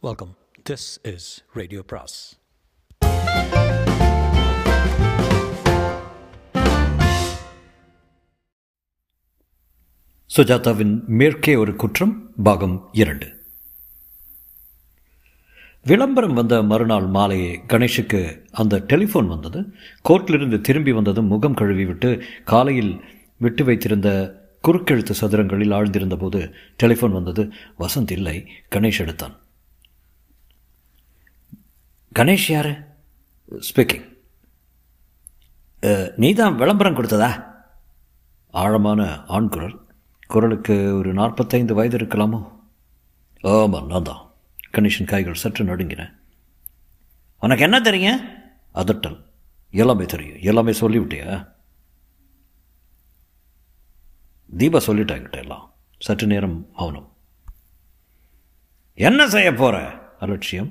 Welcome this is radio பிராஸ் சுஜாதாவின் மேற்கே ஒரு குற்றம் பாகம் இரண்டு. விளம்பரம் வந்த மறுநாள் மாலையே கணேஷுக்கு அந்த டெலிஃபோன் வந்தது. கோர்ட்டிலிருந்து திரும்பி வந்ததும் முகம் கழுவி விட்டு காலையில் விட்டு வைத்திருந்த குறுக்கெழுத்து சதுரங்களில் ஆழ்ந்திருந்த போது டெலிஃபோன் வந்தது. வசந்த் இல்லை கணேஷ் எடுத்தான். கணேஷ் யாரு? ஸ்பீக்கிங் நீ தான் விளம்பரம் கொடுத்ததா? ஆழமான ஆண் குரல். குரலுக்கு ஒரு நாற்பத்தைந்து வயது இருக்கலாமோ? ஆமாம் நான் தான் கணேஷன் கைகள் சற்று நடுங்கின. உனக்கு என்ன தெரியும்? அதட்டல். எல்லாமே தெரியும். எல்லாமே சொல்லிவிட்டியா? தீபா சொல்லிட்டாங்கிட்ட எல்லாம். சற்று நேரம் மௌனம் என்ன செய்ய போகிற அலட்சியம்.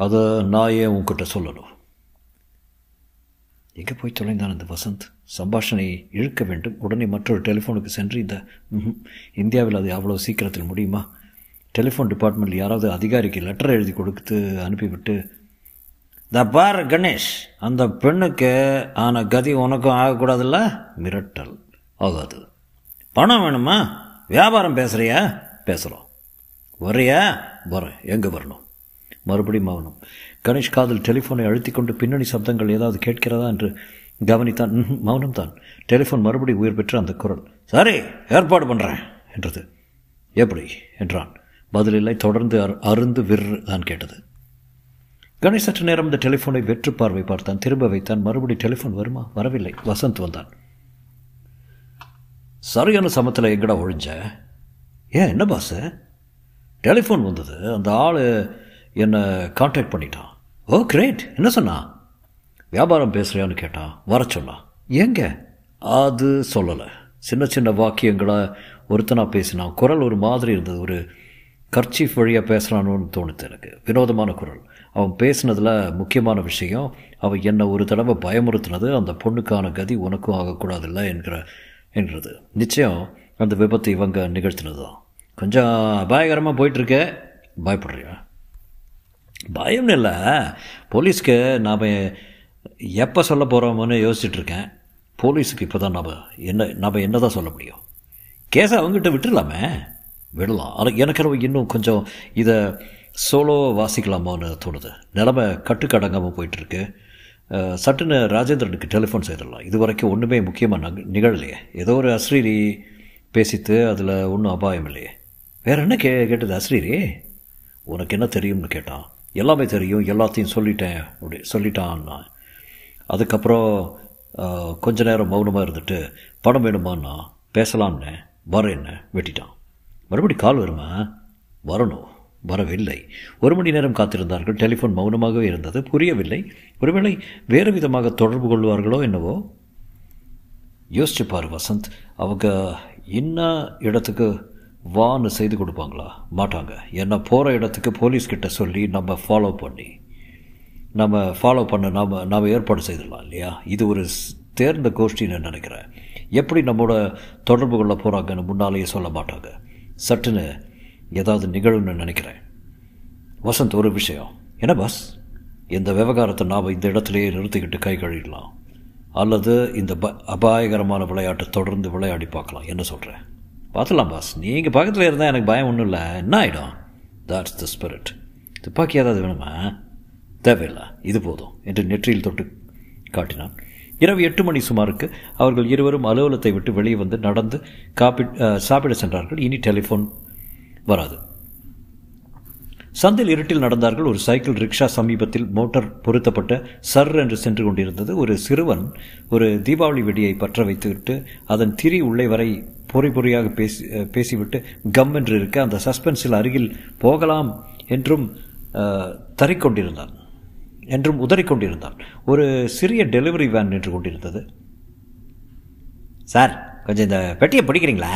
அதை நான் ஏன் உன்கிட்ட சொல்லணும். எங்கே போய் தொலைந்தான் இந்த வசந்த்? சம்பாஷணை இழுக்க வேண்டும். உடனே மற்றொரு டெலிஃபோனுக்கு சென்று இந்த இந்தியாவில் அது அவ்வளோ சீக்கிரத்தில் முடியுமா? டெலிஃபோன் டிபார்ட்மெண்ட்டில் யாராவது அதிகாரிக்கு லெட்டர் எழுதி கொடுத்து அனுப்பிவிட்டு த பார் கணேஷ் அந்த பெண்ணுக்கு ஆன கதி உனக்கும் ஆகக்கூடாதுல்ல? மிரட்டல். ஆகாது. பணம் வேணுமா? வியாபாரம் பேசுகிறியா பேசுகிறோம் வரையா வரேன் எங்கே வரணும்? மறுபடியும் மௌனம் கணேஷ் காதில் டெலிஃபோனை அழுத்தி கொண்டு பின்னணி சப்தங்கள் ஏதாவது கேட்கிறதா என்று கவனித்தான். மௌனம் தான். டெலிஃபோன் மறுபடி உயிர் பெற்ற அந்த குரல். சரி ஏற்பாடு பண்ணுறேன் என்றது. எப்படி என்றான். பதிலில்லை தொடர்ந்து அருந்து விற்று தான் கேட்டது. கணேஷ் சற்று நேரம் இந்த டெலிஃபோனை வெற்று பார்வை பார்த்தான். திரும்ப வைத்தான். மறுபடி டெலிஃபோன் வருமா? வரவில்லை. வசந்த் வந்தான். சரியான சமத்தில் எங்கடா ஒழிஞ்ச? ஏன் என்ன பாஸ் டெலிஃபோன் வந்தது. அந்த ஆள் என்னை காண்டாக்ட் பண்ணிட்டான். ஓ கிரேட் என்ன சொன்னான் வியாபாரம் பேசுகிறியான்னு கேட்டான் வர சொன்னான் ஏங்க அது சொல்லலை. சின்ன சின்ன வாக்கியங்களை ஒருத்தனாக பேசினான். குரல் ஒரு மாதிரி இருந்தது. ஒரு கர்ச்சீஃப் வழியாக பேசுகிறானோன்னு தோணுது எனக்கு. வினோதமான குரல். அவன் பேசினதில் முக்கியமான விஷயம் அவன் என்னை ஒரு தடவை பயமுறுத்தினது அந்த பொண்ணுக்கான கதி உனக்கும் ஆகக்கூடாதில்ல என்கிற என்கிறது நிச்சயம் அந்த விபத்து இவங்க நிகழ்த்தினது தான் கொஞ்சம் அபாயகரமாக போயிட்டுருக்க பயப்படுறியா? பயம்னு இல்லை. போலீஸ்க்கு நாம் எப்போ சொல்ல போகிறோமோன்னு யோசிச்சுட்ருக்கேன். போலீஸுக்கு இப்போ தான் நாம் என்ன நாம் என்ன தான் சொல்ல முடியும்? கேஸை அவங்ககிட்ட விட்டுடலாமே விடலாம். அது எனக்கு இன்னும் கொஞ்சம் இதை சோலோ வாசிக்கலாமோன்னு தோணுது. நிலமை கட்டுக்கடங்காமல் போயிட்டுருக்கு சட்டுன்னு ராஜேந்திரனுக்கு டெலிஃபோன் செய்திடலாம். இது வரைக்கும் ஒன்றுமே முக்கியமாக நக நிகழலையே. ஏதோ ஒரு அஸ்ரீரி பேசித்து அதில் ஒன்றும் அபாயம் இல்லையே. வேறு என்ன கே கேட்டது அஸ்ரீரி? உனக்கு என்ன தெரியும்னு கேட்டான். எல்லாமே தெரியும் எல்லாத்தையும் சொல்லிட்டேன் அப்படி சொல்லிட்டான் நான். அதுக்கப்புறம் கொஞ்ச நேரம் மௌனமாக இருந்துட்டு படம் வேணுமான்னா பேசலாம்னு வரேன்னு வெட்டிட்டான். மறுபடி கால் வருமா? வரணும் வரவில்லை. ஒரு மணி நேரம் காத்திருந்தார்கள். டெலிஃபோன் மௌனமாகவே இருந்தது புரியவில்லை. ஒருவேளை வேறு விதமாக தொடர்பு கொள்வார்களோ என்னவோ? யோசிச்சுப்பார் வசந்த் அவங்க என்ன இடத்துக்கு வான்னு செய்து கொடுப்பாங்களா? மாட்டாங்க. ஏன்னா போகிற இடத்துக்கு போலீஸ்கிட்ட சொல்லி நம்ம ஃபாலோ பண்ணி நம்ம ஃபாலோ பண்ண நாம் நாம் ஏற்பாடு செய்திடலாம் இல்லையா? இது ஒரு தேர்ந்த கோஷ்டின்னு நினைக்கிறேன். எப்படி நம்மோட தொடர்பு கொள்ள போகிறாங்கன்னு முன்னாலேயே சொல்ல மாட்டாங்க. சட்டுன்னு ஏதாவது நிகழும்னு நினைக்கிறேன். வசந்த் ஒரு விஷயம். என்ன பாஸ் இந்த விவகாரத்தை நாம் இந்த இடத்துலையே நிறுத்திக்கிட்டு கை கழுவிடலாம். அல்லது இந்த ப அபாயகரமான விளையாட்டை தொடர்ந்து விளையாடி பார்க்கலாம். என்ன சொல்கிறேன் பார்த்துலாம் பாஸ் நீங்கள் பக்கத்தில் இருந்தால் எனக்கு பயம் ஒன்றும் இல்லை. என்ன ஆகிடும் தட்ஸ் த ஸ்பிரிட் துப்பாக்கி ஏதாவது வேணுமா? தேவையில்லை. இது போதும் என்று நெற்றியில் தொட்டு காட்டினான். இரவு எட்டு மணி சுமாருக்கு அவர்கள் இருவரும் அலுவலகத்தை விட்டு வெளியே வந்து நடந்து காப்பி சாப்பிட சென்றார்கள். இனி டெலிஃபோன் வராது. சந்தில் இருட்டில் நடந்தார்கள் ஒரு சைக்கிள் ரிக்ஷா சமீபத்தில் மோட்டார் பொருத்தப்பட்ட சர் என்று சென்று கொண்டிருந்தது. ஒரு சிறுவன் ஒரு தீபாவளி வெடியை பற்ற வைத்துவிட்டு அதன் திரி உள்ளே வரை பொறி பொறியாக பேசி பேசிவிட்டு கம் என்று இருக்க அந்த சஸ்பென்ஸில் அருகில் போகலாம் என்றும் தறிக்கொண்டிருந்தான் என்றும் உதறிக்கொண்டிருந்தான் ஒரு சிறிய டெலிவரி வேன் நின்று கொண்டிருந்தது. சார் கொஞ்சம் இந்த பெட்டியை பிடிக்கிறீங்களா?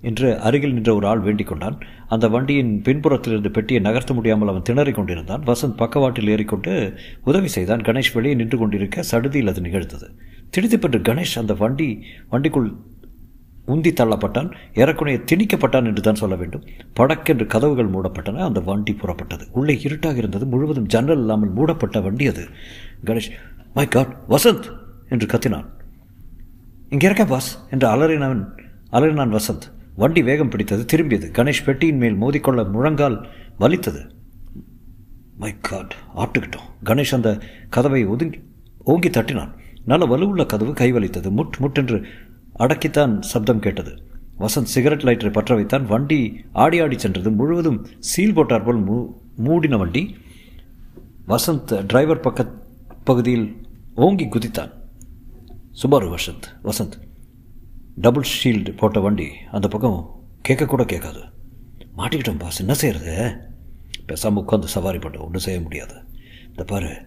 என்று அருகில் நின்ற ஒரு ஆள் வேண்டிக் கொண்டான். அந்த வண்டியின் பின்புறத்திலிருந்து பெட்டியை நகர்த்த முடியாமல் அவன் திணறிக் கொண்டிருந்தான். வசந்த் பக்கவாட்டில் ஏறிக்கொண்டு உதவி செய்தான். கணேஷ் வெளியே நின்று கொண்டிருக்க சடுதியில் அது நிகழ்ந்தது. திடுதிப்பென்று கணேஷ் அந்த வண்டி வண்டிக்குள் உந்தி தள்ளப்பட்டான். ஏறக்குறைய திணிக்கப்பட்டான் என்று தான் சொல்ல வேண்டும். படக்கென்று கதவுகள் மூடப்பட்டன. அந்த வண்டி புறப்பட்டது. உள்ளே இருட்டாக இருந்தது. முழுவதும் ஜன்னல் இல்லாமல் மூடப்பட்ட வண்டி அது. Ganesh my god Vasanth! என்று கத்தினான். இங்கே இருக்க பாஸ் என்று அலறினவன் அலறினான் வசந்த். வண்டி வேகம் பிடித்தது திரும்பியது. கணேஷ் பெட்டியின் மேல் மோதிக்கொள்ள முழங்கால் வலித்தது. மை காட் ஆட்டுக்கிட்டோம். கணேஷ் அந்த கதவை ஒதுங்கி ஓங்கி தட்டினான். நல்ல வலுவுள்ள கதவு கைவலித்தது முட் முட்டென்று அடக்கித்தான் சப்தம் கேட்டது. வசந்த் சிகரெட் லைட்டரை பற்ற வைத்தான் வண்டி ஆடி ஆடி சென்றது. முழுவதும் சீல் போட்டார் போல் மூ மூடின வண்டி. வசந்த் டிரைவர் பக்க பகுதியில் ஓங்கி குதித்தான். Subaru Vasanth Vasanth double shield போட்ட வண்டி அந்த பக்கம் கேட்கக்கூட கேட்காது மாட்டிக்கிட்டோம் பாஸ் என்ன செய்கிறது பேசாமல் உட்காந்து சவாரி பண்ண. ஒன்றும் செய்ய முடியாது. இந்த பாரு.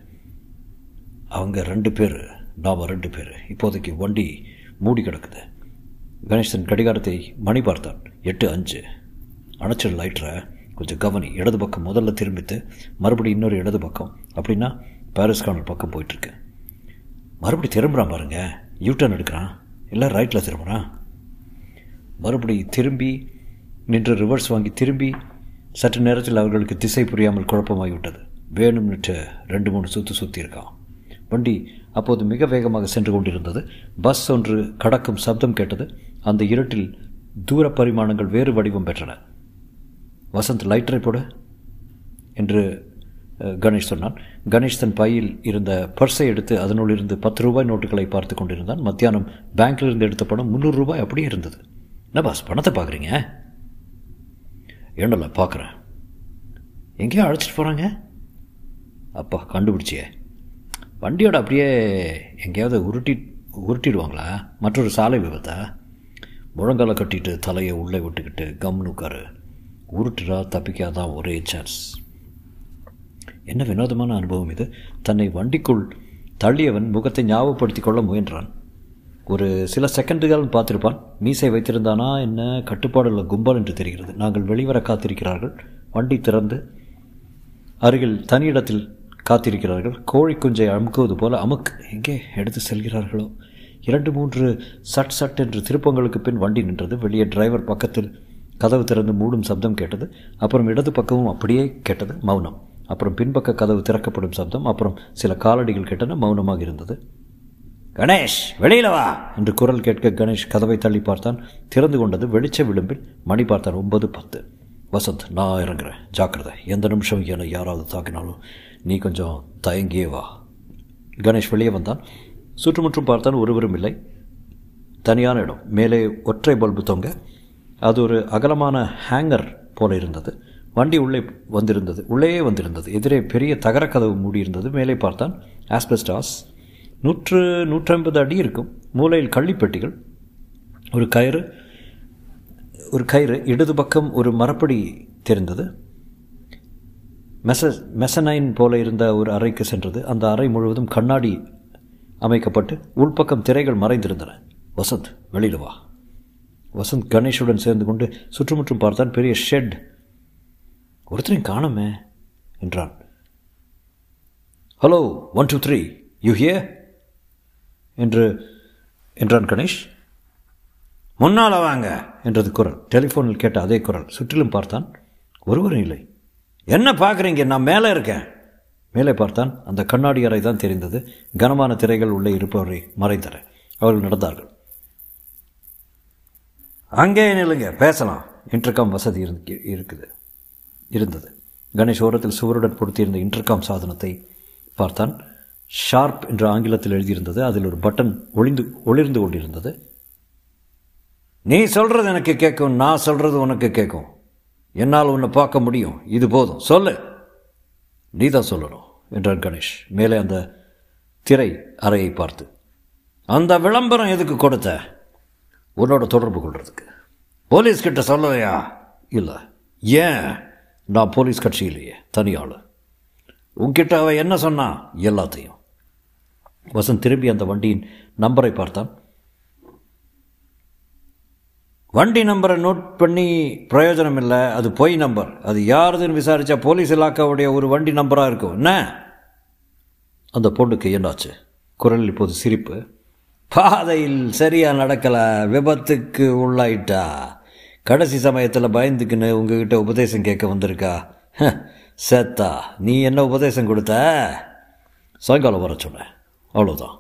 அவங்க ரெண்டு பேர் நாம் ரெண்டு பேர் இப்போதைக்கு வண்டி மூடி கிடக்குது. கணேசன் கடிகாரத்தை மணி பார்த்தான். எட்டு அஞ்சு. அணைச்சல் லைட்டரை கொஞ்சம் கவனி. இடது பக்கம் முதல்ல திரும்பித்து மறுபடியும் இன்னொரு இடது பக்கம். அப்படின்னா பாரிஸ் கார்னர் பக்கம் போயிட்டுருக்கு மறுபடி திரும்புகிறான் பாருங்கள் யூ டர்ன் எடுக்கிறான். இல்லை ரைட்டில் திரும்புகிறான் மறுபடி திரும்பி நின்று ரிவர்ஸ் வாங்கி திரும்பி சற்று நேரத்தில் அவர்களுக்கு திசை புரியாமல் குழப்பமாகிவிட்டது. வேணும்னுட்டு ரெண்டு மூணு சுற்று சுற்றி இருக்கான். வண்டி அப்போது மிக வேகமாக சென்று கொண்டிருந்தது. பஸ் ஒன்று கடக்கும் சப்தம் கேட்டது. அந்த இருட்டில் தூர பரிமாணங்கள் வேறு வடிவம் பெற்றன. வசந்த் லைட்டரை போட என்று கணேஷ் சொன்னான். கணேஷ் தன் பையில் இருந்த பர்ஸை எடுத்து அதனுள் இருந்து பத்து ரூபாய் நோட்டுகளை பார்த்து கொண்டிருந்தான். மத்தியானம் பேங்க்கில் இருந்து எடுத்த பணம் முந்நூறு ரூபாய் அப்படியே இருந்தது. என்ன பாஸ் பணத்தை பார்க்குறீங்க? என்னல பார்க்குறேன். எங்கேயோ அழைச்சிட்டு போகிறாங்க அப்பா கண்டுபிடிச்சியே. வண்டியோட அப்படியே எங்கேயாவது உருட்டி உருட்டிடுவாங்களா? மற்றொரு சாலை விபத்தா? முழங்கால கட்டிட்டு தலையை உள்ளே விட்டுக்கிட்டு கம்னு உட்காரு. உருட்டுறா தப்பிக்காதான் ஒரே சான்ஸ் என்ன வினோதமான அனுபவம் இது? தன்னை வண்டிக்குள் தள்ளியவன் முகத்தை ஞாபகப்படுத்திக் கொள்ள முயன்றான். ஒரு சில செகண்டுகள் பார்த்திருப்பான். மீசை வைத்திருந்தானா என்ன கட்டுப்பாடுள்ள கும்பல் என்று தெரிகிறது. நாங்கள் வெளிவர காத்திருக்கிறார்கள். வண்டி திறந்து அருகில் தனியிடத்தில் காத்திருக்கிறார்கள். கோழி குஞ்சை அமுக்குவது போல அமுக்கு எங்கே எடுத்து செல்கிறார்களோ. இரண்டு மூன்று சட் சட் என்று திருப்பங்களுக்கு பின் வண்டி நின்றது. வெளியே டிரைவர் பக்கத்தில் கதவு திறந்து மூடும் சப்தம் கேட்டது. அப்புறம் இடது பக்கமும் அப்படியே கேட்டது. மௌனம். அப்புறம் பின்பக்க கதவு திறக்கப்படும் சப்தம் அப்புறம் சில காலடிகள் கேட்டன மௌனமாக இருந்தது. கணேஷ் வெளியில வா! என்று குரல் கேட்க கணேஷ் கதவை தள்ளி பார்த்தான். திறந்து கொண்டது வெளிச்ச விளிம்பில் மணி பார்த்தான் ஒன்பது பத்து. வசந்த் நான் இறங்குறேன். ஜாக்கிரதை. எந்த நிமிஷம் என்னை யாராவது தாக்கினாலும் நீ கொஞ்சம் தயங்கியே வா. கணேஷ் வெளியே வந்தான். சுற்றுமுற்றும் பார்த்தான் ஒருவரும் இல்லை. தனியான இடம். மேலே ஒற்றை பல்பு தொங்க. அது ஒரு அகலமான ஹேங்கர் போல இருந்தது. வண்டி உள்ளே வந்திருந்தது உள்ளேயே வந்திருந்தது. எதிரே பெரிய தகர கதவு மூடியிருந்தது. மேலே பார்த்தான் ஆஸ்பெஸ்டாஸ் நூற்று நூற்றம்பது அடி இருக்கும். மூலையில் கள்ளிப்பெட்டிகள் ஒரு கயிறு ஒரு கயிறு இடது பக்கம் ஒரு மரப்படி தெரிந்தது. மெச மெசனைன் போல இருந்த ஒரு அறைக்கு சென்றது. அந்த அறை முழுவதும் கண்ணாடி அமைக்கப்பட்டு உள்பக்கம் திரைகள் மறைந்திருந்தன. வசந்த் வெளியில் வா. வசந்த் கணேஷுடன் சேர்ந்து கொண்டு சுற்றுமுற்றும் பார்த்தான். பெரிய ஷெட் ஒருத்தரையும் காணமே என்றான். Hello one two three you hear என்று என்றான் கணேஷ். முன்னால் வாங்க என்றது குரல். டெலிஃபோனில் கேட்ட அதே குரல். சுற்றிலும் பார்த்தான் ஒருவரும் இல்லை. என்ன பார்க்குறீங்க? நான் மேலே இருக்கேன். மேலே பார்த்தான் அந்த கண்ணாடி அறை தான் தெரிந்தது. கனமான திரைகள் உள்ளே இருப்பவரை மறைந்தன. அவர்கள் நடந்தார்கள். அங்கே நில்லுங்க பேசலாம் இன்டர்காம் வசதி இருந்து இருக்குது. இருந்தது. கணேஷ் ஓரத்தில் சுவருடன் பொருத்தியிருந்த இன்டர்காம் சாதனத்தை பார்த்தான். ஷார்ப் என்று ஆங்கிலத்தில் எழுதியிருந்தது. அதில் ஒரு பட்டன் ஒளிந்து ஒளிர்ந்து கொண்டிருந்தது. நீ சொல்கிறது எனக்கு கேட்கும் நான் சொல்கிறது உனக்கு கேட்கும். என்னால் உன்னை பார்க்க முடியும். இது போதும். சொல்லு. நீ தான் சொல்லணும் என்றான் கணேஷ். மேலே அந்த திரை அறையை பார்த்து. அந்த விளம்பரம் எதுக்கு கொடுத்த? உன்னோட தொடர்பு கொள்றதுக்கு. போலீஸ்கிட்ட சொல்லலையா? இல்லை. ஏன்? நான் போலீஸ் கட்சியிலேயே தனியாள். உங்ககிட்ட அவ என்ன சொன்னா? எல்லாத்தையும். வசந்த் திரும்பி அந்த வண்டியின் நம்பரை பார்த்தான். வண்டி நம்பரை நோட் பண்ணி பிரயோஜனம் இல்லை அது பொய் நம்பர். அது யாருதுன்னு விசாரித்தா போலீஸ் இலாக்காவுடைய ஒரு வண்டி நம்பராக இருக்கும். என்ன? அந்த பொண்ணுக்கு என்னாச்சு? குரல் இப்போது சிரிப்பு. பாதையில் சரியாக நடக்கலை விபத்துக்கு உள்ளாயிட்டா? கடைசி சமயத்தில் பயந்துக்குன்னு உங்ககிட்ட உபதேசம் கேட்க வந்திருக்கா? ஹ, நீ என்ன உபதேசம் கொடுத்த? சாயங்காலம் வர சொன்னேன். அவ்வளோதான்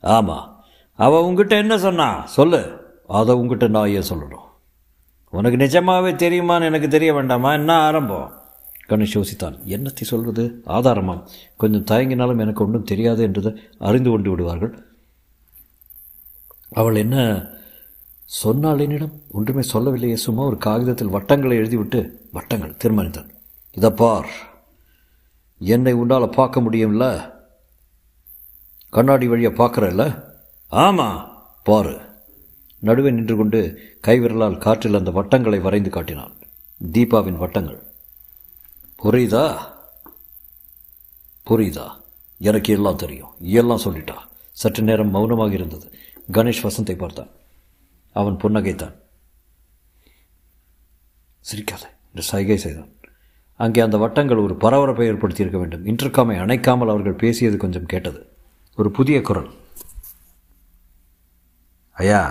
ஆமாம் அவள் உங்ககிட்ட என்ன சொன்னா? சொல்லு. அதை உங்ககிட்ட நான் ஏன் சொல்லணும்? உனக்கு நிஜமாகவே தெரியுமான்னு எனக்கு தெரிய வேண்டாமா? என்ன ஆரம்பம்? கணேஷ் யோசித்தான். என்னத்தை சொல்வது ஆதாரமாம் கொஞ்சம் தயங்கினாலும் எனக்கு ஒன்றும் தெரியாது என்றதை அறிந்து கொண்டு விடுவார்கள். அவள் என்ன சொன்னால் என்னிடம் ஒன்றுமே சொல்லவில்லையே சும்மா ஒரு காகிதத்தில் வட்டங்களை எழுதிவிட்டு வட்டங்கள் தீர்மானித்தான் இதை பார். என்னை உன்னால் பார்க்க முடியும்ல? கண்ணாடி வழியை பார்க்குறல்ல? ஆமாம் பாரு. நடுவே நின்று கொண்டு கைவிரலால் காற்றில் அந்த வட்டங்களை வரைந்து காட்டினான். தீபாவின் வட்டங்கள். புரியுதா? புரியுதா? எனக்கு எல்லாம் தெரியும். எல்லாம் சொல்லிட்டா. சற்று நேரம் மௌனமாக இருந்தது. கணேஷ் வசந்தை பார்த்தான். அவன் புன்னகைத்தான் சிரிக்காத என்று சைகை செய்தான் அங்கே அந்த வட்டங்கள் ஒரு பரபரப்பை ஏற்படுத்தியிருக்க வேண்டும். இன்டர்காமை அணைக்காமல் அவர்கள் பேசியது கொஞ்சம் கேட்டது. ஒரு புதிய குரல். ஐயா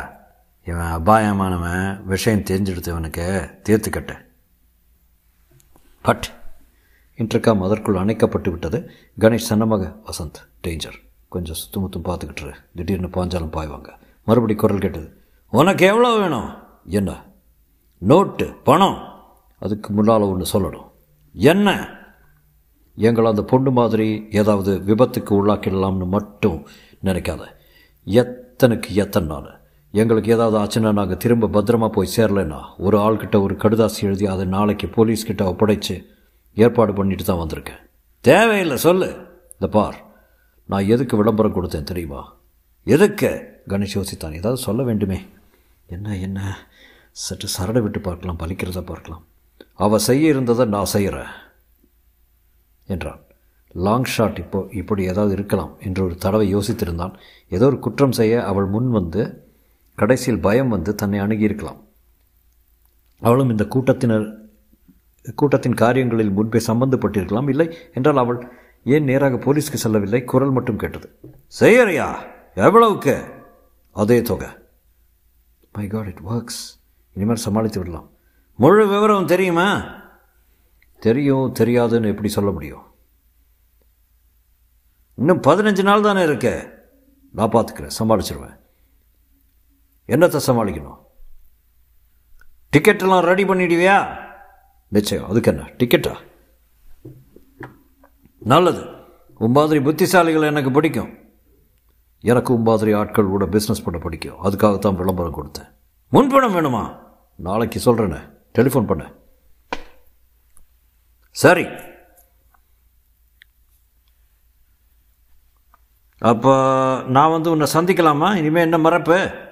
இவன் அபாயமானவன் விஷயம் தெரிஞ்செடுத்தவனுக்கு தீர்த்துக்கட்ட பட் இன்டர்காம் அதற்குள் அணைக்கப்பட்டு விட்டது. கணேஷ் சன்னமாக வசந்த் டேஞ்சர். கொஞ்சம் சுத்து முத்தும் பார்த்துக்கிட்டு திடீர்னு பாஞ்சாலும் பாய்வாங்க. மறுபடி குரல் கேட்டது. உனக்கு எவ்வளோ வேணும்? என்ன? நோட்டு பணம். அதுக்கு முன்னால் ஒன்று சொல்லணும். என்ன? எங்களை அந்த பொண்ணு மாதிரி ஏதாவது விபத்துக்கு உள்ளாக்கிடலாம்னு மட்டும் நினைக்காத. எத்தனுக்கு எத்தனை நாள் எங்களுக்கு ஏதாவது ஆச்சுன்னா நாங்கள் திரும்ப பத்திரமா போய் சேரலைன்னா ஒரு ஆள்கிட்ட ஒரு கடுதாசி எழுதி அதை நாளைக்கு போலீஸ்கிட்ட ஒப்படைச்சு ஏற்பாடு பண்ணிட்டு தான் வந்திருக்கேன். தேவையில்லை சொல்லு. இந்த பார் நான் எதுக்கு விளம்பரம் கொடுத்தேன் தெரியுமா? எதுக்கு? கணேஷ் யோசித்தான். ஏதாவது சொல்ல வேண்டுமே. என்ன என்ன? சற்று சரடை விட்டு பார்க்கலாம் பலிக்கிறதா பார்க்கலாம். அவள் செய்ய இருந்ததை நான் செய்கிறேன் என்றான். லாங் ஷாட் இப்போ இப்படி ஏதாவது இருக்கலாம் என்று ஒரு தடவை யோசித்திருந்தான். ஏதோ ஒரு குற்றம் செய்ய அவள் முன் வந்து கடைசியில் பயம் வந்து தன்னை அணுகியிருக்கலாம். அவளும் இந்த கூட்டத்தினர் கூட்டத்தின் காரியங்களில் முன்பே சம்பந்தப்பட்டிருக்கலாம் இல்லை என்றால் அவள் ஏன் நேராக போலீஸ்க்கு செல்லவில்லை? குரல் மட்டும் கேட்டது. செய்யறியா? எவ்வளவுக்கு? அதே தொகை. மை காட் இட் ஒர்க்ஸ் இனிமேல் சமாளித்து விடலாம். முழு விவரம் தெரியுமா? தெரியும் தெரியாதுன்னு எப்படி சொல்ல முடியும்? இன்னும் பதினஞ்சு நாள் தானே இருக்க. நான் பார்த்துக்கிறேன் சமாளிச்சிருவேன். என்னத்தை சமாளிக்கணும்? டிக்கெட்டெல்லாம் ரெடி பண்ணிடுவியா? நிச்சயம் அதுக்கு என்ன? டிக்கெட்டா? நல்லது. உன் மாதிரி புத்திசாலிகள் எனக்கு பிடிக்கும். எனக்கும் மாதிரி ஆட்கள் கூட பிஸ்னஸ் பண்ண பிடிக்கும். அதுக்காகத்தான் விளம்பரம் கொடுத்தேன். முன்பணம் வேணுமா? நாளைக்கு சொல்கிறேனே டெலிஃபோன் பண்ண. சரி. அப்போ நான் வந்து உன்னை சந்திக்கலாமா? இனிமேல் என்ன மறப்பு?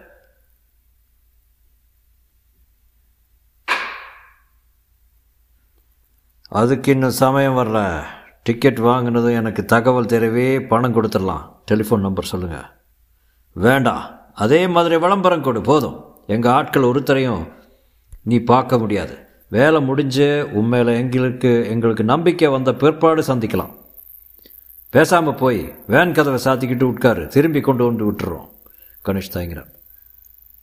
அதுக்கு இன்னும் சமயம் வரல. டிக்கெட் வாங்கினதும் எனக்கு தகவல் தெரியவே பணம் கொடுத்துடலாம். டெலிஃபோன் நம்பர் சொல்லுங்கள் வேண்டாம் அதே மாதிரி விளம்பரம் கொடு. போதும். எங்கள் ஆட்கள் ஒருத்தரையும் நீ பார்க்க முடியாது. வேலை முடிஞ்சு உண்மையில் எங்களுக்கு எங்களுக்கு நம்பிக்கை வந்த பிற்பாடு சந்திக்கலாம். பேசாமல் போய் வேன் கதவை சாத்திக்கிட்டு உட்காரு. திரும்பி கொண்டு வந்து விட்டுறோம். கணேஷ் தயங்கினான்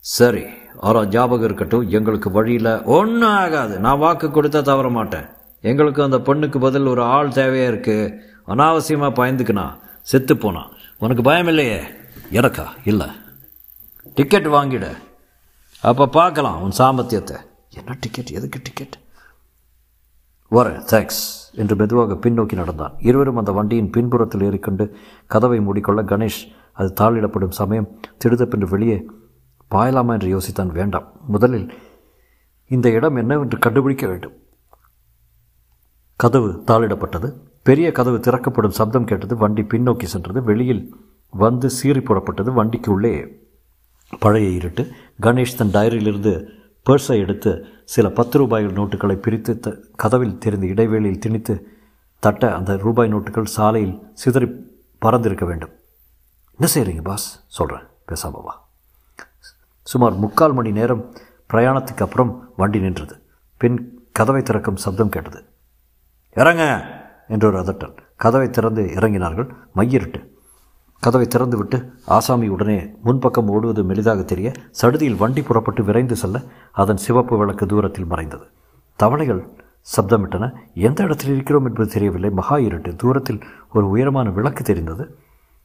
சரி. ஆனால் ஞாபகம் இருக்கட்டும். எங்களுக்கு வழியில் ஒன்றும் ஆகாது. நான் வாக்கு கொடுத்தா தவற மாட்டேன். எங்களுக்கு அந்த பொண்ணுக்கு பதில் ஒரு ஆள் தேவையாக இருக்குது அனாவசியமாக பயந்துக்குனா. செத்து போனான் உனக்கு பயம் இல்லையே எனக்கா இல்லை. டிக்கெட் வாங்கிடு. அப்போ பார்க்கலாம் உன் சாமர்த்தியத்தை. என்ன டிக்கெட் எதுக்கு டிக்கெட் வரேன் தேங்க்ஸ் என்று மெதுவாக பின்னோக்கி நடந்தான். இருவரும் அந்த வண்டியின் பின்புறத்தில் ஏறிக்கொண்டு கதவை மூடிக்கொள்ள கணேஷ் அது தாளிடப்படும் சமயம் திடுதப்பென்று வெளியே பாயலாமா என்று யோசித்தான். வேண்டாம் முதலில் இந்த இடம் என்னவென்று கண்டுபிடிக்க வேண்டும். கதவு தாளிடப்பட்டது. பெரிய கதவு திறக்கப்படும் சப்தம் கேட்டது வண்டி பின்னோக்கி சென்றது. வெளியில் வந்து சீறி புறப்பட்டது வண்டிக்கு உள்ளே பழைய இருட்டு. கணேஷ் தன் டைரியிலிருந்து பர்ஸை எடுத்து சில பத்து ரூபாய் நோட்டுகளை பிரித்து த கதவில் தெரிந்து இடைவேளையில் திணித்து தட்ட அந்த ரூபாய் நோட்டுகள் சாலையில் சிதறி பறந்திருக்க வேண்டும். என்ன செய்கிறீங்க பாஸ்? சொல்கிறேன் பேசாம வா. சுமார் முக்கால் மணி நேரம் பிரயாணத்துக்கு அப்புறம் வண்டி நின்றது. பின் கதவை திறக்கும் சப்தம் கேட்டது. இறங்க! என்று ஒரு அதட்டல். கதவை திறந்து இறங்கினார்கள். மையிருட்டு. கதவை திறந்துவிட்டு ஆசாமி உடனே முன்பக்கம் ஓடுவது மெலிதாக தெரிய சடுதியில் வண்டி புறப்பட்டு விரைந்து செல்ல அதன் சிவப்பு விளக்கு தூரத்தில் மறைந்தது. தவளைகள் சப்தமிட்டன. எந்த இடத்தில் இருக்கிறோம் என்பது தெரியவில்லை. மகா இருட்டு. தூரத்தில் ஒரு உயரமான விளக்கு தெரிந்தது.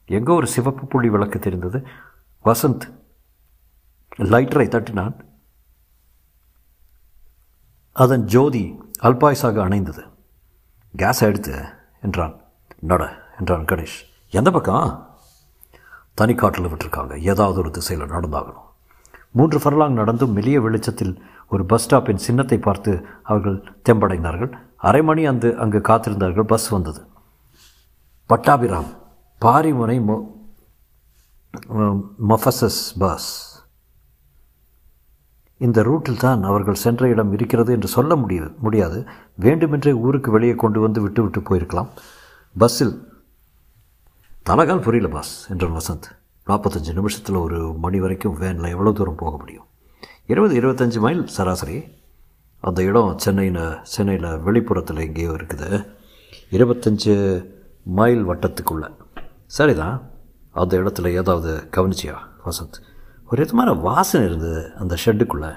எங்கோ ஒரு சிவப்பு புள்ளி விளக்கு தெரிந்தது. வசந்த் லைட்டரை தட்டினான். அதன் ஜோதி அல்பாய்ஸாக அணைந்தது. கேஸ் எடுத்து என்றான். நட என்றான் கணேஷ். எந்த பக்கம்? தனிக்காட்டில் விட்டுருக்காங்க. ஏதாவது ஒரு திசையில் நடந்தாகணும். மூன்று ஃபர்லாங் நடந்தும் மெலிய வெளிச்சத்தில் ஒரு பஸ் ஸ்டாப்பின் சின்னத்தை பார்த்து அவர்கள் தெம்படைந்தார்கள். அரை மணி அந்து அங்கு காத்திருந்தார்கள். பஸ் வந்தது. பட்டாபிராம் பாரிமுனை மொ மொஃபசஸ் பஸ் இந்த ரூட்டில் தான் அவர்கள் சென்ற இடம் இருக்கிறது என்று சொல்ல முடியாது முடியாது. வேண்டுமென்றே ஊருக்கு வெளியே கொண்டு வந்து விட்டுவிட்டு போயிருக்கலாம். பஸ்ஸில் தலகால் புரியல பாஸ் என்றான் வசந்த். நாற்பத்தஞ்சு நிமிஷத்தில் ஒரு மணி வரைக்கும் வேனில் எவ்வளோ தூரம் போக முடியும்? இருபது இருபத்தஞ்சி மைல் சராசரி. அந்த இடம் சென்னையில் சென்னையில் வெளிப்புறத்தில் எங்கேயோ இருக்குது. இருபத்தஞ்சு மைல் வட்டத்துக்குள்ளே. சரிதான். அந்த இடத்துல ஏதாவது கவனிச்சியா வசந்த்? ஒரு விதமான வாசனை இருந்தது அந்த ஷெட்டுக்குள்ளே.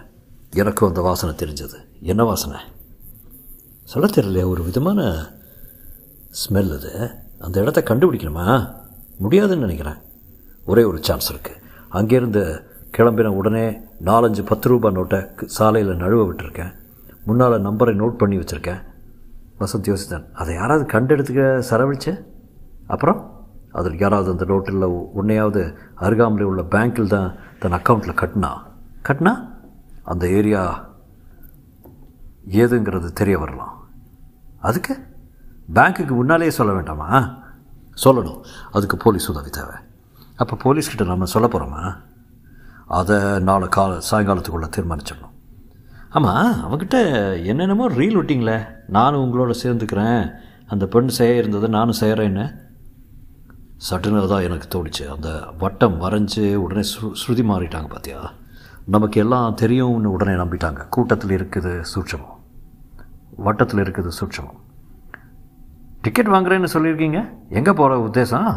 எனக்கும் அந்த வாசனை தெரிஞ்சது. என்ன வாசனை? சொல்ல தெரியல ஒரு விதமான ஸ்மெல் அது. அந்த இடத்த கண்டுபிடிக்கணுமா? முடியாதுன்னு நினைக்கிறேன். ஒரே ஒரு சான்ஸ் இருக்குது அங்கேருந்து கிளம்பின உடனே நாலஞ்சு பத்து ரூபாய் நோட்டை சாலையில் நழுவ விட்டுருக்கேன். முன்னால் நம்பரை நோட் பண்ணி வச்சுருக்கேன். வசந்த் யோசித்தான் அதை யாராவது கண்டெடுத்துக்க செலவழிச்ச அப்புறம்? அதில் யாராவது அந்த நோட்டில் உன்னையாவது அருகாமலே உள்ள பேங்க்கில் தான் தன் அக்கௌண்ட்டில் கட்டினா? கட்டினா? அந்த ஏரியா ஏதுங்கிறது தெரிய வரலாம். அதுக்கு? பேங்க்குக்கு முன்னாலேயே சொல்ல வேண்டாமா? சொல்லணும். அதுக்கு போலீஸ் உதவி தேவை. அப்போ போலீஸ்கிட்ட நம்ம சொல்ல போகிறோமா அதை நாளை கால சாயங்காலத்துக்குள்ளே தீர்மானிச்சிடணும். ஆமாம் அவங்ககிட்ட என்னென்னமோ ரீல் விட்டிங்களே. நானும் உங்களோட சேர்ந்துக்கிறேன். அந்த பெண் செய்ய இருந்தது நானும் செய்கிறேன்னு சட்டுன்னு தான் எனக்கு தோணுச்சு. அந்த வட்டம் வரைஞ்சி உடனே ஸ்ரு ஸ்ருதி மாறிட்டாங்க பார்த்தியா நமக்கு எல்லாம் தெரியும்னு உடனே நம்பிட்டாங்க. கூட்டத்தில் இருக்குது சூட்சமம். வட்டத்தில் இருக்குது சூட்சமம். டிக்கெட் வாங்குறேன்னு சொல்லியிருக்கீங்க? எங்கே போகிற உத்தேசம்?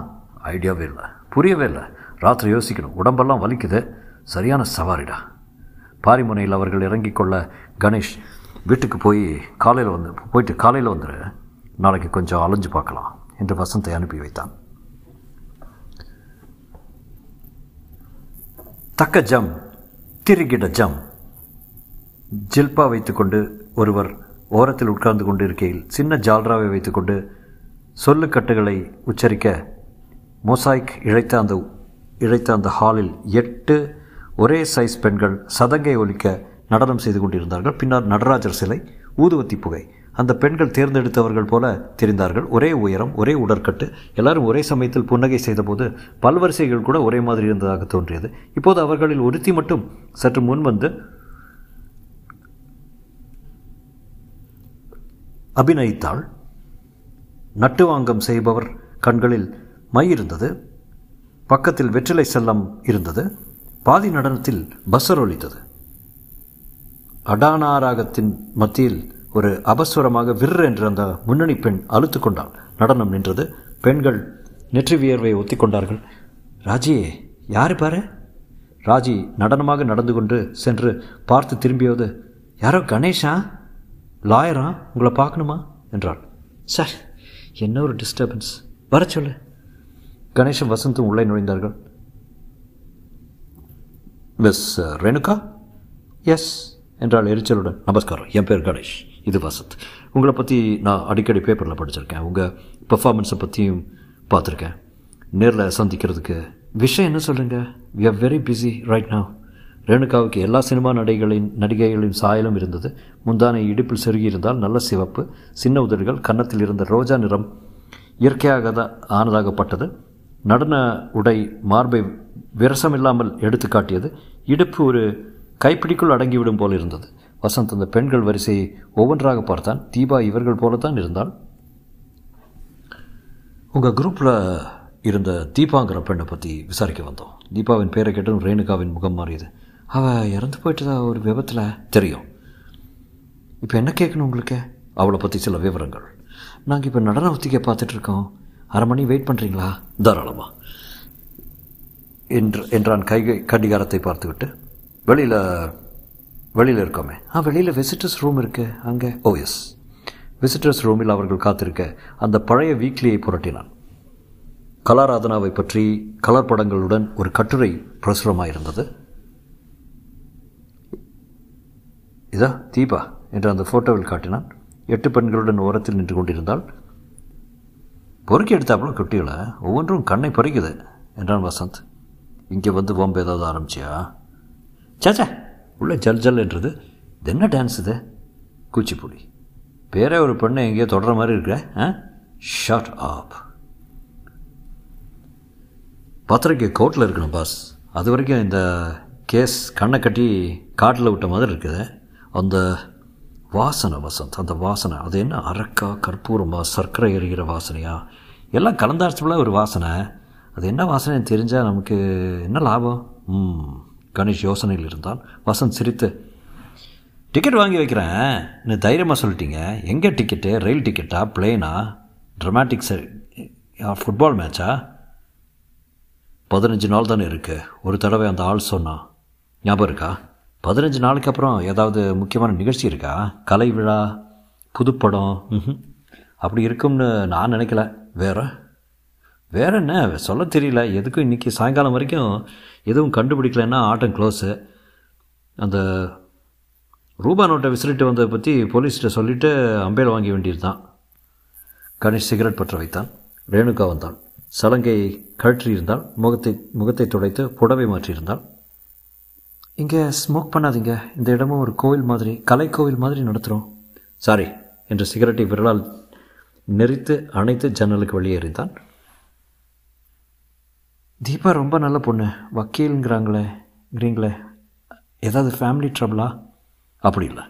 ஐடியாவே இல்லை. புரியவே இல்லை. ராத்திரி யோசிக்கணும். உடம்பெல்லாம் வலிக்குது. சரியான சவாரிடா. பாரிமுனையில் அவர்கள் இறங்கி கொள்ள கணேஷ் வீட்டுக்கு போய் காலையில் வந்து போயிட்டு காலையில் வந்துடு நாளைக்கு கொஞ்சம் அலைஞ்சு பார்க்கலாம் என்று வசந்தை அனுப்பி வைத்தான். தக்க ஜம் திருகிட ஜம். ஜில்பா வைத்துக்கொண்டு ஒருவர் ஓரத்தில் உட்கார்ந்து கொண்டு இருக்கையில் சின்ன ஜால்ராவை வைத்துக்கொண்டு சொல்லுக்கட்டுகளை உச்சரிக்க மொசாய்க் இழைத்த அந்த இழைத்த அந்த ஹாலில் எட்டு ஒரே சைஸ் பெண்கள் சதங்கை ஒலிக்க நடனம் செய்து கொண்டிருந்தார்கள். பின்னர் நடராஜர் சிலை ஊதுவத்தி புகை. அந்த பெண்கள் தேர்ந்தெடுத்தவர்கள் போல தெரிந்தார்கள். ஒரே உயரம் ஒரே உடற்கட்டு எல்லாரும் ஒரே சமயத்தில் புன்னகை செய்தபோது பல்வரிசைகள் கூட ஒரே மாதிரி இருந்ததாக தோன்றியது. இப்போது அவர்களில் ஒருத்தி மட்டும் சற்று முன் வந்து அபிநயித்தாள். நட்டுவாங்கம் செய்பவர் கண்களில் மை இருந்தது. பக்கத்தில் வெற்றிலை செல்லம் இருந்தது. பாதி நடனத்தில் பஸ்ஸர் ஒலித்தது. அடானாராகத்தின் மத்தியில் ஒரு அபஸ்வரமாக விற்று என்று அந்த முன்னணி பெண் அழுத்து கொண்டாள். நடனம் நின்றது. பெண்கள் நெற்றி வியர்வை ஒத்திக்கொண்டார்கள் ராஜி யார் பாரு? ராஜி நடனமாக நடந்து கொண்டு சென்று பார்த்து திரும்பியது யாரோ கணேஷா? லாயரா? உங்களை பார்க்கணுமா? என்றாள். சார் என்ன ஒரு டிஸ்டர்பன்ஸ் வர சொல்லு. கணேஷும் வசந்தும் உள்ளே நுழைந்தார்கள். மிஸ் ரேணுகா? எஸ் என்றால் எரிச்சலுடன். நமஸ்காரம். என் பேர் கணேஷ். இது வசத் உங்களை பற்றி நான் அடிக்கடி பேப்பரில் படிச்சிருக்கேன். உங்கள் பெர்ஃபார்மன்ஸை பற்றியும் பார்த்துருக்கேன். நேரில் சந்திக்கிறதுக்கு விஷயம் என்ன சொல்லுங்கள் we are very busy right now. ரேணுகாவுக்கு எல்லா சினிமா நடிகைகளின் நடிகைகளின் சாயலும் இருந்தது. முந்தானை இடுப்பில் செருகி இருந்தால் நல்ல சிவப்பு சின்ன உதடுகள் கன்னத்தில் இருந்த ரோஜா நிறம் இயற்கையாக தான் ஆனதாகப்பட்டது. நடன உடை மார்பை விரசமில்லாமல் எடுத்து காட்டியது இடுப்பு ஒரு கைப்பிடிக்குள் அடங்கிவிடும் போல் இருந்தது. வசந்த் அந்த பெண்கள் வரிசையை ஒவ்வொன்றாக பார்த்தான். தீபா இவர்கள் போலத்தான் இருந்தால் உங்கள் குரூப்பில் இருந்த தீபாங்கிற பெண்ணை பற்றி விசாரிக்க வந்தோம். தீபாவின் பேரை கேட்டும் ரேணுகாவின் முகம் மாறியது. அவள் இறந்து போயிட்டதா ஒரு விபத்தில்? தெரியும். இப்போ என்ன கேட்கணும் உங்களுக்கு? அவளை பற்றி சில விவரங்கள். நாங்கள் இப்போ நடன ஒத்திகை பார்த்துட்ருக்கோம் அரை மணி வெயிட் பண்ணுறீங்களா தாராளமாக என்று என்றான் கை கடிகாரத்தை பார்த்துவிட்டு. வெளியில் வெளியில் இருக்கோமே. ஆ வெளியில் விசிட்டர்ஸ் ரூம் இருக்குது அங்கே. ஓ எஸ் விசிட்டர்ஸ் ரூமில் அவர்கள் காத்திருக்க அந்த பழைய வீக்லியை புரட்டினான். கலாராதனாவை பற்றி கலர் படங்களுடன் ஒரு கட்டுரை பிரசுரமாயிருந்தது இதா தீபா என்று அந்த ஃபோட்டோவில் காட்டினான். எட்டு பெண்களுடன் ஓரத்தில் நின்று கொண்டிருந்தால் பொறுக்கி எடுத்தாப்புல குட்டிகளை ஒவ்வொன்றும் கண்ணை பறிக்குது என்றான் வசந்த். இங்கே வந்து வம்பு ஏதாவது ஆரம்பிச்சியா? சாச்சா உள்ளே ஜல் ஜல்ன்றது இது என்ன டான்ஸ் இது? கூச்சிப்புடி பேரே ஒரு பெண்ணை எங்கேயோ தொடர மாதிரி இருக்கிற ஆ? ஷார்ட் ஆப் பத்திரிக்கை கோர்ட்டில் இருக்கணும் பாஸ் அது வரைக்கும் இந்த கேஸ் கண்ணை கட்டி காட்டில் விட்ட மாதிரி இருக்குது. அந்த வாசனை வசந்த் அந்த வாசனை அது என்ன அரக்கா கற்பூரமா சர்க்கரை எரிகிற வாசனையா? எல்லாம் கலந்தாச்சுல ஒரு வாசனை. அது என்ன வாசனைன்னு தெரிஞ்சால் நமக்கு என்ன லாபம்? ம். கணேஷ் யோசனையில் இருந்தால் வசந்த் சிரித்து டிக்கெட் வாங்கி வைக்கிறேன். இன்னும் தைரியமாக சொல்லிட்டீங்க. எங்கே டிக்கெட்டு? ரயில் டிக்கெட்டா? பிளேனா? ட்ரமாட்டிக் ஃபுட்பால் மேட்சா பதினஞ்சு நாள் தானே இருக்குது ஒரு தடவை அந்த ஆள் சொன்னான் ஞாபகம் இருக்கா? பதினஞ்சு நாளுக்கு அப்புறம் ஏதாவது முக்கியமான நிகழ்ச்சி இருக்கா? கலை விழா புதுப்படம் அப்படி இருக்கும்னு நான் நினைக்கல. வேறு? வேற என்ன? சொல்ல தெரியல. எதுக்கும் இன்றைக்கி சாயங்காலம் வரைக்கும் எதுவும் கண்டுபிடிக்கலன்னா ஆட்டம் க்ளோஸு அந்த ரூபா நோட்டை விசிறிட்டு வந்ததை பற்றி போலீஸ்கிட்ட சொல்லிவிட்டு அம்பேல் வாங்கி வேண்டியது தான் கணேஷ் சிகரெட் பற்ற வைத்தான். ரேணுகா வந்தாள் சலங்கை கழற்றியிருந்தால் முகத்தை முகத்தை துடைத்து புடவை மாற்றியிருந்தாள். இங்கே ஸ்மோக் பண்ணாதீங்க. இந்த இடமும் ஒரு கோவில் மாதிரி கலை கோவில் மாதிரி நடத்துகிறோம் சாரி என்று சிகரெட்டை விரலால் நெறித்து அணைத்து ஜன்னலுக்கு வெளியே எறிந்தான் தீபா ரொம்ப நல்ல பொண்ணு. வக்கீலுங்கிறாங்களே ங்கிறீங்களே. ஏதாவது ஃபேமிலி ட்ரபிளா அப்படி இல்லை.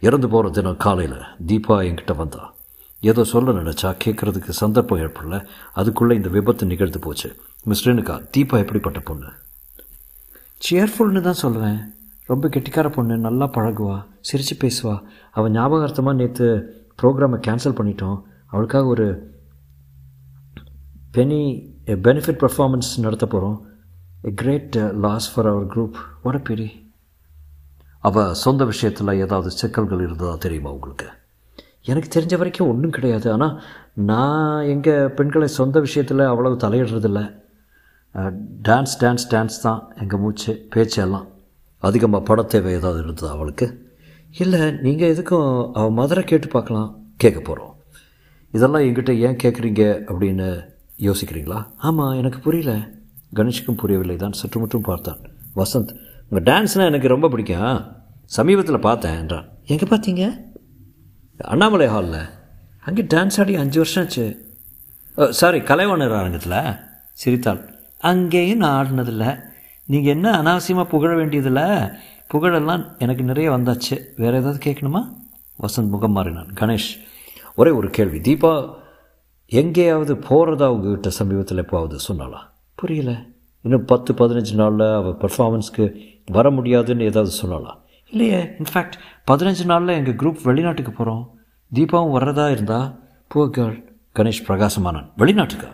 இறந்து போகிற தினம் காலையில் தீபா என்கிட்ட வந்தா. ஏதோ சொல்ல நினச்சா கேட்குறதுக்கு சந்தர்ப்பம் ஏற்படல. அதுக்குள்ளே இந்த விபத்து நிகழ்ந்து போச்சு. மிஸ் ரேணுகா தீபா எப்படிப்பட்ட பொண்ணு? சேர்ஃபுல்னு தான் சொல்லுவேன். ரொம்ப கெட்டிக்கார பொண்ணு நல்லா பழகுவா சிரித்து பேசுவா. அவள் ஞாபகார்த்தமாக நேற்று ப்ரோக்ராமை கேன்சல் பண்ணிட்டோம். அவளுக்காக ஒரு பெனி பெனிஃபிட் பர்ஃபார்மன்ஸ் நடத்த போகிறோம் a great loss for our group a pity. அவள் சொந்த விஷயத்தில் ஏதாவது சிக்கல்கள் இருந்ததா தெரியுமா உங்களுக்கு? எனக்கு தெரிஞ்ச வரைக்கும் ஒன்றும் கிடையாது. ஆனால் நான் எங்கள் பெண்களை சொந்த விஷயத்தில் அவ்வளவு தலையிடுறதில்ல. டான்ஸ் டான்ஸ் டான்ஸ் தான் எங்கள் மூச்சு பேச்சு எல்லாம். அதிகமாக பட தேவை ஏதாவது இருந்ததா அவளுக்கு? இல்லை நீங்கள் எதுக்கும் அவள் மதுரை கேட்டு பார்க்கலாம். கேட்க போகிறோம் இதெல்லாம் என்கிட்ட ஏன் கேட்குறீங்க அப்படின்னு யோசிக்கிறீங்களா? ஆமாம் எனக்கு புரியல. கணேஷுக்கும் புரியவில்லை தான் சற்று மட்டும் பார்த்தான். வசந்த் உங்கள் டான்ஸ்னால் எனக்கு ரொம்ப பிடிக்கும். சமீபத்தில் பார்த்தேன் என்றான். எங்கே பார்த்தீங்க? அண்ணாமலை ஹாலில் அங்கே டான்ஸ் ஆடி அஞ்சு வருஷம் ஆச்சு. சாரி கலைவாணர் அரங்கத்தில். சிரித்தாள். அங்கேயும் நான் ஆடினதில்ல. நீங்கள் என்ன அனாவசியமாக புகழ வேண்டியதில்லை? புகழெல்லாம் எனக்கு நிறைய வந்தாச்சு. வேறு ஏதாவது கேட்கணுமா? வசந்த் முகம் மாறினான். கணேஷ் ஒரே ஒரு கேள்வி. தீபா எங்கேயாவது போகிறதா உங்ககிட்ட சமீபத்தில் எப்போவாவது சொன்னாலா புரியல. இன்னும் பத்து பதினஞ்சு நாளில் அவள் பர்ஃபார்மன்ஸ்க்கு வர முடியாதுன்னு ஏதாவது சொல்லலாம் இல்லையே. இன்ஃபேக்ட் பதினஞ்சு நாளில் எங்கள் குரூப் வெளிநாட்டுக்கு போகிறோம் தீபாவும் வர்றதா இருந்தா புவர் கேர்ள் கணேஷ் பிரகாசமானான் வெளிநாட்டுக்கா?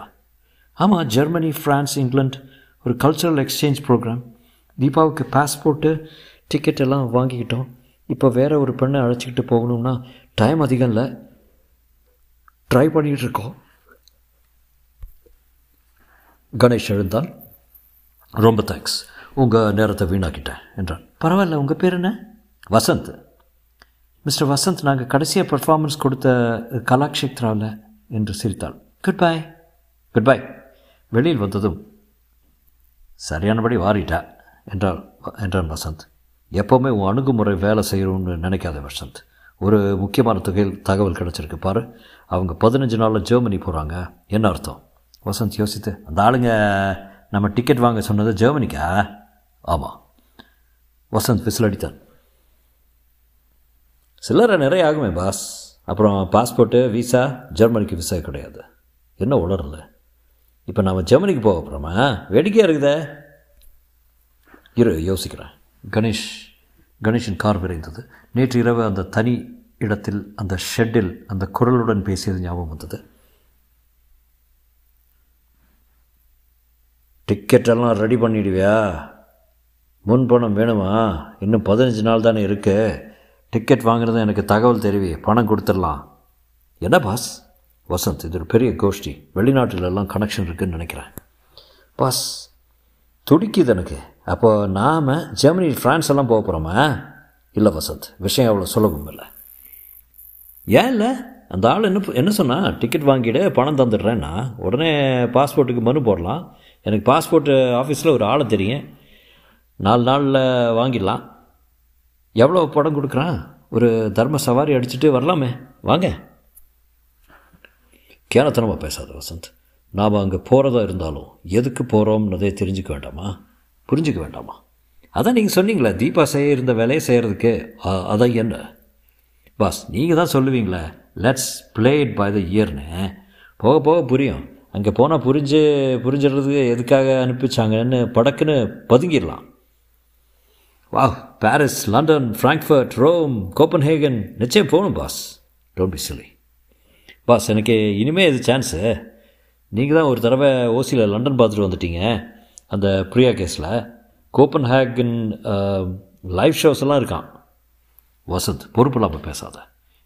ஆமாம் ஜெர்மனி ஃப்ரான்ஸ் இங்கிலாந்து ஒரு கல்ச்சுரல் எக்ஸ்சேஞ்ச் ப்ரோக்ராம் தீபாவுக்கு பாஸ்போர்ட்டு டிக்கெட் எல்லாம் வாங்கிக்கிட்டோம். இப்போ வேறு ஒரு பெண்ணை அழைச்சிக்கிட்டு போகணும்னா டைம் அதிகம் இல்லை. ட்ரை பண்ணிகிட்டு இருக்கோம். கணேஷ் எழுந்தான் ரொம்ப தேங்க்ஸ் உங்கள் நேரத்தை வீணாக்கிட்டேன் என்றான். பரவாயில்ல உங்கள் பேர் என்ன? வசந்த். மிஸ்டர் வசந்த் நாங்கள் கடைசியாக பெர்ஃபார்மன்ஸ் கொடுத்த கலாக்ஷேத்ராவில் என்று சிரித்தாள். குட் பை குட் பை வெளியில் வந்ததும் சரியானபடி வாரிட்டா என்றாள் என்றான் வசந்த். எப்போவுமே உன் அணுகுமுறை வேலை செய்யணும்னு நினைக்காத வசந்த். ஒரு முக்கியமான தொகையில் தகவல் கிடச்சிருக்கு பாரு. அவங்க பதினஞ்சு நாளில் ஜெர்மனி போகிறாங்க என்ன அர்த்தம்? வசந்த் யோசித்து அந்த ஆளுங்க நம்ம டிக்கெட் வாங்க சொன்னது ஜெர்மனிக்கா? ஆமாம் வசந்த் விசில் அடித்தான். சில்லறை நிறைய ஆகுமே பாஸ். அப்புறம் பாஸ்போர்ட்டு விசா ஜெர்மனிக்கு விசா கிடையாது. என்ன உளரல இப்போ நாம் ஜெர்மனிக்கு போக போகிறோமா வேடிக்கையாக இருக்குதே. இரு யோசிக்கிறேன். கணேஷ் கணேஷின் கார் விரைந்தது. நேற்று இரவு அந்த தனி இடத்தில் அந்த ஷெட்டில் அந்த குரலுடன் பேசியது ஞாபகம் வந்தது. டிக்கெட்டெல்லாம் ரெடி பண்ணிடுவியா? முன் பணம் வேணுமா? இன்னும் பதினஞ்சு நாள் தானே இருக்கு. டிக்கெட் வாங்குறது எனக்கு தகவல் தெரிவி. பணம் கொடுத்துடலாம். என்ன பாஸ்? வசந்த் இது ஒரு பெரிய கோஷ்டி. வெளிநாட்டிலெல்லாம் கனெக்ஷன் இருக்குன்னு நினைக்கிறேன். பாஸ் துடிக்குது எனக்கு. அப்போ நாம் ஜெர்மனி ஃப்ரான்ஸ் எல்லாம் போக போகிறோமா இல்லை வசந்த் விஷயம் அவ்வளோ சுலபம் இல்லை. ஏன் இல்லை? அந்த ஆள் என்ன என்ன சொன்னால் டிக்கெட் வாங்கிட்டு பணம் தந்துடுறேன்னா. உடனே பாஸ்போர்ட்டுக்கு மனு போடலாம். எனக்கு பாஸ்போர்ட் ஆஃபீஸில் ஒரு ஆளை தெரியும். நாலு நாளில் வாங்கிடலாம். எவ்வளோ படம் கொடுக்குறான்? ஒரு தர்ம சவாரி அடிச்சுட்டு வரலாமே. வாங்க. கேரத்தனமாக பேசாத வசந்த். நாம் அங்கே போகிறதா இருந்தாலும் எதுக்கு போகிறோம்னதே தெரிஞ்சுக்க வேண்டாமா? புரிஞ்சுக்க வேண்டாமா? அதான் நீங்கள் சொன்னீங்களே தீபா செய்ய இருந்த வேலையை செய்கிறதுக்கு அதான் என்ன? பாஸ் நீங்கள் தான் சொல்லுவீங்களே let's play it by the இயர்னு போக போக புரியும். அங்கே போனால் புரிஞ்சு புரிஞ்சிடுறதுக்கு எதுக்காக அனுப்பிச்சாங்கன்னு படக்குன்னு பதுங்கிடலாம். வா Paris London Frankfurt Rome Copenhagen. நிச்சயம் போகணும் boss. Don't be silly boss எனக்கு இனிமே இது சான்ஸு நீங்கள் தான் ஒரு தடவை ஓசியில் லண்டன் பார்த்துட்டு வந்துட்டீங்க அந்த பிரியா கேஸில். கோப்பன் ஹேகன் லைவ் ஷோஸ் எல்லாம் இருக்கான். வசந்த் பொறுப்பு இல்லாமல் பேசாத.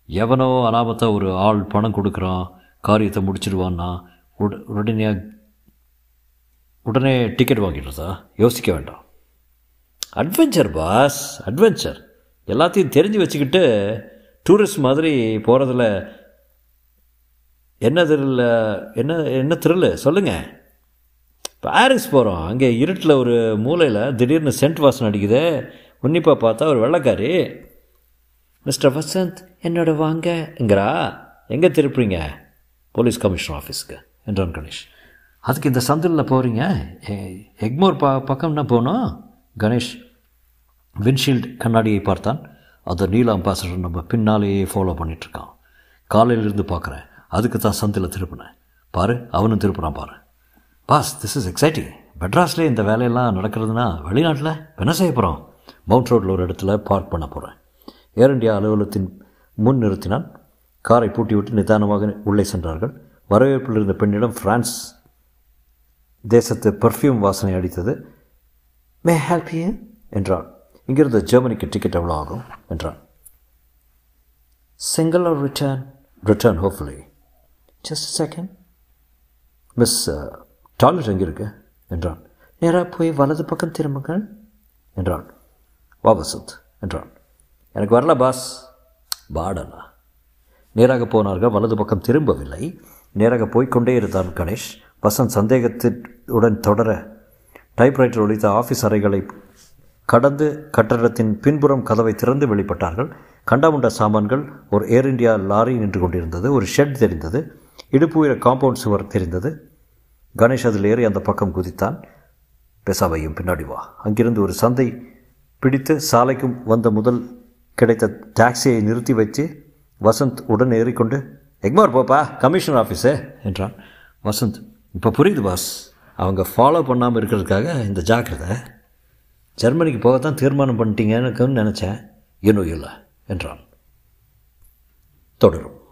எவனோ அனாமத்தா ஒரு ஆள் பணம் கொடுக்குறான் காரியத்தை முடிச்சிடுவான்னா உட உடனே உடனே டிக்கெட் வாங்கிடுறதா யோசிக்க வேண்டாம் அட்வென்ச்சர் பாஸ் அட்வென்ச்சர் எல்லாத்தையும் தெரிஞ்சு வச்சுக்கிட்டு டூரிஸ்ட் மாதிரி போகிறதுல என்ன thrill என்ன என்ன த்ரில்லு சொல்லுங்கள் பாரிஸ் போகிறோம் அங்கே இருட்டில் ஒரு மூலையில் திடீர்னு சென்ட் வாசன் அடிக்குது உன்னிப்பாக பார்த்தா ஒரு வெள்ளைக்காரி மிஸ்டர் வசந்த் என்னோட வாங்கங்கிறா எங்கே திருப்புறீங்க போலீஸ் கமிஷனர் ஆஃபீஸ்க்கு என்றான் கணேஷ் அதுக்கு இந்த சந்தில் போகிறீங்க எக்மோர் ப பக்கம்னா போகணும் கணேஷ் விண்ட்ஷீல்டு கண்ணாடியை பார்த்தான். அந்த நீல அம்பாசடர் நம்ம பின்னாலேயே ஃபாலோ பண்ணிகிட்ருக்கான் காலையிலிருந்து பார்க்குறேன். அதுக்கு தான் சந்தில் திருப்பினேன். பாரு அவனும் திருப்புறான் பாரு. பாஸ் திஸ் இஸ் எக்ஸைட்டிங் மெட்ராஸ்லேயே இந்த வேலையெல்லாம் நடக்கிறதுனா வெளிநாட்டில் என்ன செய்ய போகிறோம் மவுண்ட் ரோட்டில் ஒரு இடத்துல பார்க் பண்ண போகிறேன் ஏர் இண்டியா அலுவலகத்தின் முன் நிறுத்தினான். காரை பூட்டி விட்டு நிதானமாக உள்ளே சென்றார்கள். வரவேற்பில் இருந்த பெண்ணிடம் ஃப்ரான்ஸ் தேசத்து பர்ஃப்யூம் வாசனை அடித்தது. மே ஹெல்ப் யூ என்றான் இங்கிருந்து ஜெர்மனிக்கு டிக்கெட் எவ்வளோ ஆகும்? என்றான் single or return return hopefully just second miss toilet எங்கே இருக்கு? என்றான் நேராக போய் வலது பக்கம் திரும்புங்கள். என்றான் வா வசந்த் என்றான் எனக்கு வரல பாஸ். பாடலா நேராக போனார்கள் வலது பக்கம் திரும்பவில்லை. நேராக போய்கொண்டே இருந்தான் கணேஷ். வசந்த் சந்தேகத்துடன் தொடர டைப்ரைட்டர் ஒழித்த ஆஃபீஸ் அறைகளை கடந்து கட்டடத்தின் பின்புறம் கதவை திறந்து வெளிப்பட்டார்கள். கண்டாமுண்ட சாமான்கள் ஒரு ஏர் இண்டியா லாரி நின்று கொண்டிருந்தது. ஒரு ஷெட் தெரிந்தது. இடுப்பு உயர காம்பவுண்ட் சுவர் தெரிந்தது. கணேஷ் அதில் ஏறி அந்த பக்கம் குதித்தான். பெசாவையும் பின்னாடி வா. அங்கிருந்து ஒரு சந்தை பிடித்து சாலைக்கும் வந்த முதல் கிடைத்த டாக்ஸியை நிறுத்தி வைத்து வசந்த் உடன் ஏறிக்கொண்டு எக்மார் போப்பா. Commissioner office. என்றான். வசந்த் இப்போ புரியுது பாஸ். அவங்க ஃபாலோ பண்ணாமல் இருக்கிறதுக்காக இந்த ஜாக்கிரதை. ஜெர்மனிக்கு போகத்தான் தீர்மானம் பண்ணிட்டீங்கன்னு நினச்சேன். இன்னும் இல்லை என்றான். தொடரும்.